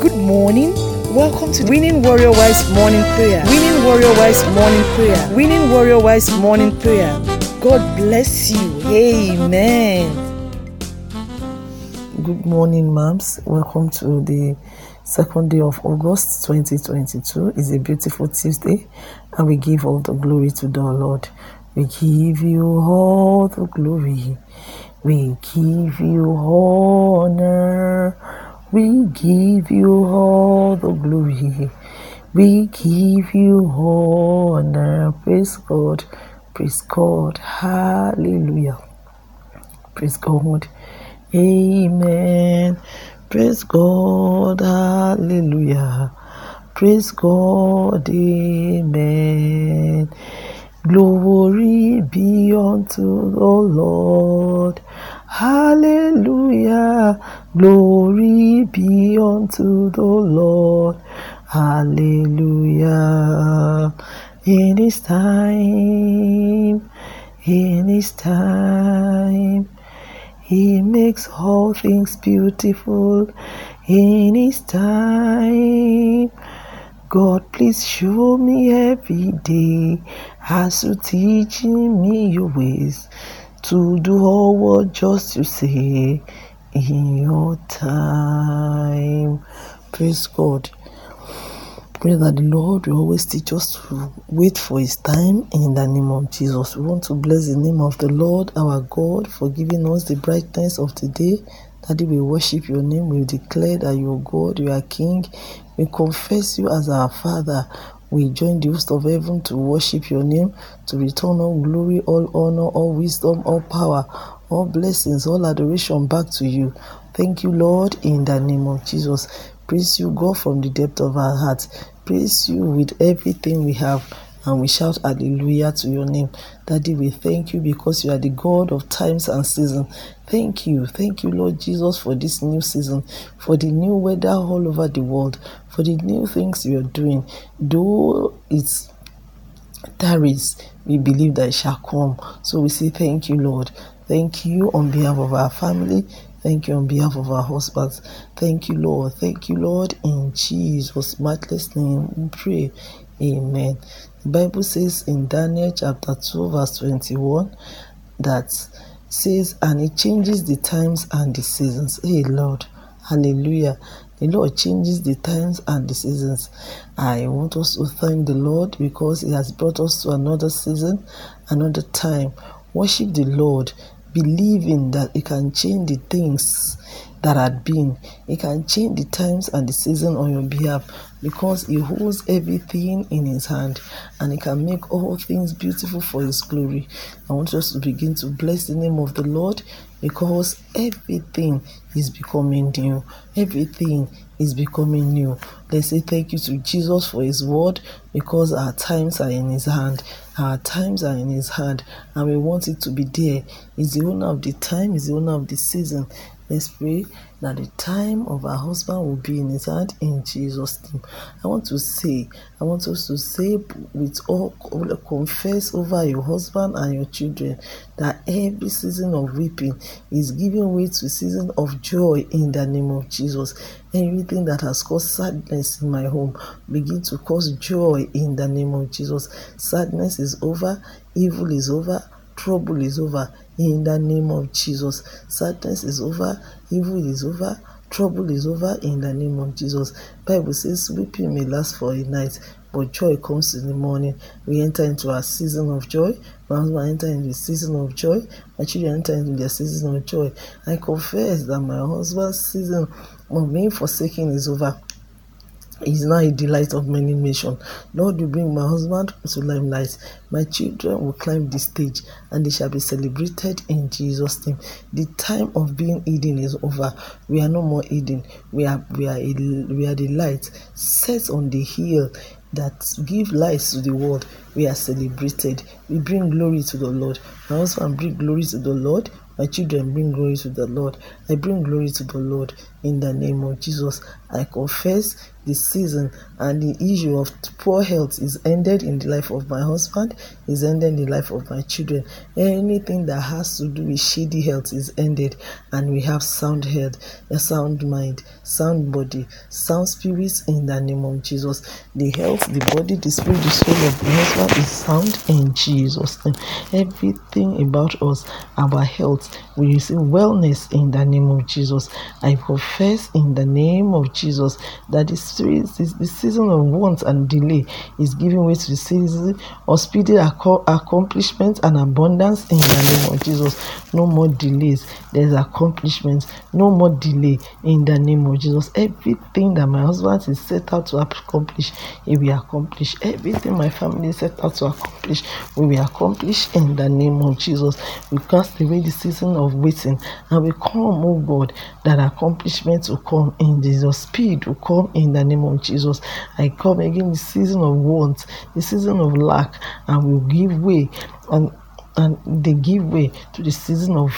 Good morning. Welcome to Winning Warrior Wise Morning Prayer. Winning Warrior Wise Morning Prayer. Winning Warrior Wise Morning Prayer. God bless you. Amen. Good morning, moms. Welcome to the second day of August 2022. It's a beautiful Tuesday, and we give all the glory to the Lord. We give you all the glory. We give you honor. We give you all the glory. We give you honor. Praise God. Praise God. Hallelujah. Praise God. Amen. Praise God. Hallelujah. Praise God. Amen. Glory be unto the Lord. Hallelujah. Glory unto the Lord. Hallelujah. In his time, in his time, he makes all things beautiful. In his time, God, please show me every day as you teaching me your ways to do all what just you say in your time. Praise God. Pray that the Lord will always teach us to wait for His time in the name of Jesus. We want to bless the name of the Lord our God for giving us the brightness of today. Daddy, we worship your name. We declare that you are God, you are King. We confess you as our Father. We join the host of heaven to worship your name, to return all glory, all honor, all wisdom, all power, all blessings, all adoration back to you. Thank you, Lord, in the name of Jesus. Praise you, God, from the depth of our hearts. Praise you with everything we have and we shout hallelujah to your name. Daddy, we thank you because you are the God of times and seasons. Thank you. Thank you, Lord Jesus, for this new season, for the new weather all over the world, for the new things you are doing. Though it's tarries, we believe that it shall come. So we say thank you, Lord. Thank you on behalf of our family. Thank you on behalf of our husbands. Thank you, Lord. Thank you, Lord. In Jesus' matchless name, we pray. Amen. The Bible says in Daniel chapter 2, verse 21, that says, and it changes the times and the seasons. Hey, Lord. Hallelujah. The Lord changes the times and the seasons. I want us to thank the Lord because He has brought us to another season, another time. Worship the Lord, believing that it can change the things that had been. He can change the times and the season on your behalf because He holds everything in His hand and He can make all things beautiful for His glory. I want us to begin to bless the name of the Lord because everything is becoming new. Everything is becoming new. Let's say thank you to Jesus for His word because our times are in His hand. Our times are in His hand and we want it to be there. He's the owner of the time, He's the owner of the season. Let's pray that the time of our husband will be in his hand in Jesus' name. I want to say, I want us to say with all, confess over your husband and your children that every season of weeping is giving way to season of joy in the name of Jesus. Everything that has caused sadness in my home begin to cause joy in the name of Jesus. Sadness is over, evil is over, trouble is over in the name of Jesus. Sadness is over, evil is over, trouble is over in the name of Jesus. Bible says weeping may last for a night, but joy comes in the morning. We enter into a season of joy. My husband enter into a season of joy. My children enter into their season of joy. I confess that my husband's season of being forsaken is over is now a delight of many nations. Lord, you bring my husband to limelight. My children will climb the stage and they shall be celebrated in Jesus' name. The time of being hidden is over. We are no more hidden. We are we are a, we are the light set on the hill that give light to the world. We are celebrated. We bring glory to the Lord. My husband bring glory to the Lord. My children bring glory to the Lord. I bring glory to the Lord in the name of Jesus. I confess the season and the issue of poor health is ended in the life of my husband, is ended in the life of my children. Anything that has to do with shady health is ended, and we have sound health, a sound mind, sound body, sound spirits in the name of Jesus. The health, the body, the spirit, the soul of my husband is sound in Jesus' name. Everything about us, our health, we receive wellness in the name of Jesus. I profess in the name of Jesus that the season of want and delay is giving way to the season of speedy accomplishment and abundance in the name of Jesus. No more delays. There's accomplishment. No more delay in the name of Jesus. Everything that my husband is set out to accomplish, he will accomplish. Everything my family is set out to accomplish, we will accomplish in the name of Jesus. We cast away the season of waiting and we come, oh God, that accomplishment will come in Jesus. Speed will come in the name of Jesus. I come again the season of want, the season of lack, and will give way and and they give way to the season of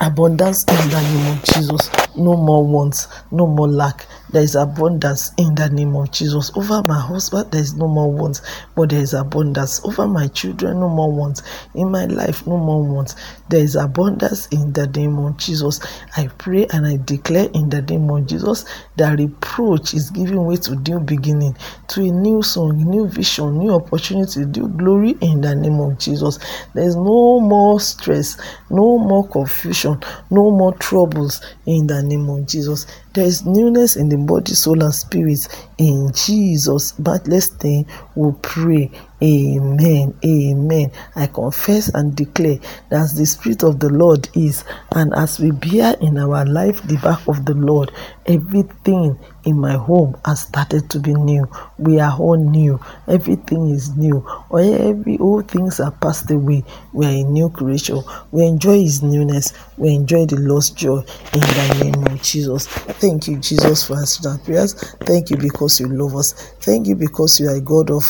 abundance in the name of Jesus. No more wants, no more lack, there is abundance in the name of Jesus. Over my husband, there is no more wants, but there is abundance. Over my children, no more wants. In my life, no more wants. There is abundance in the name of Jesus. I pray and I declare in the name of Jesus that reproach is giving way to new beginning, to a new song, new vision, new opportunity, new glory in the name of Jesus. There is no more stress, no more confusion, no more troubles in the name of Jesus. There is newness in the body, soul, and spirit. In Jesus' matchless name, we pray. Amen. Amen. I confess and declare that the Spirit of the Lord is, and as we bear in our life the back of the Lord, everything in my home has started to be new. We are all new. Everything is new. Every old things are passed away. We are a new creation. We enjoy His newness. We enjoy the lost joy in the name of Jesus. Thank you, Jesus, for answering our prayers. Thank you because you love us. Thank you because you are a God of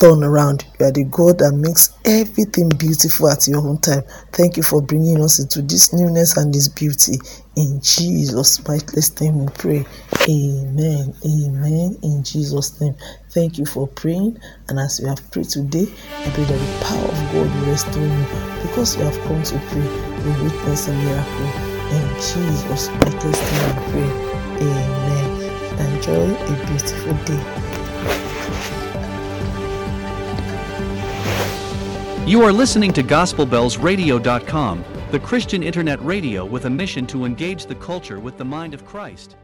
turn around. You are the God that makes everything beautiful at your own time. Thank you for bringing us into this newness and this beauty. In Jesus' mighty name we pray. Amen. Amen. In Jesus' name. Thank you for praying. And as you have prayed today, I pray that the power of God will restore you. Because you have come to pray, you witness a miracle. In Jesus' name we pray. Amen. Enjoy a beautiful day. You are listening to GospelBellsRadio.com, the Christian internet radio with a mission to engage the culture with the mind of Christ.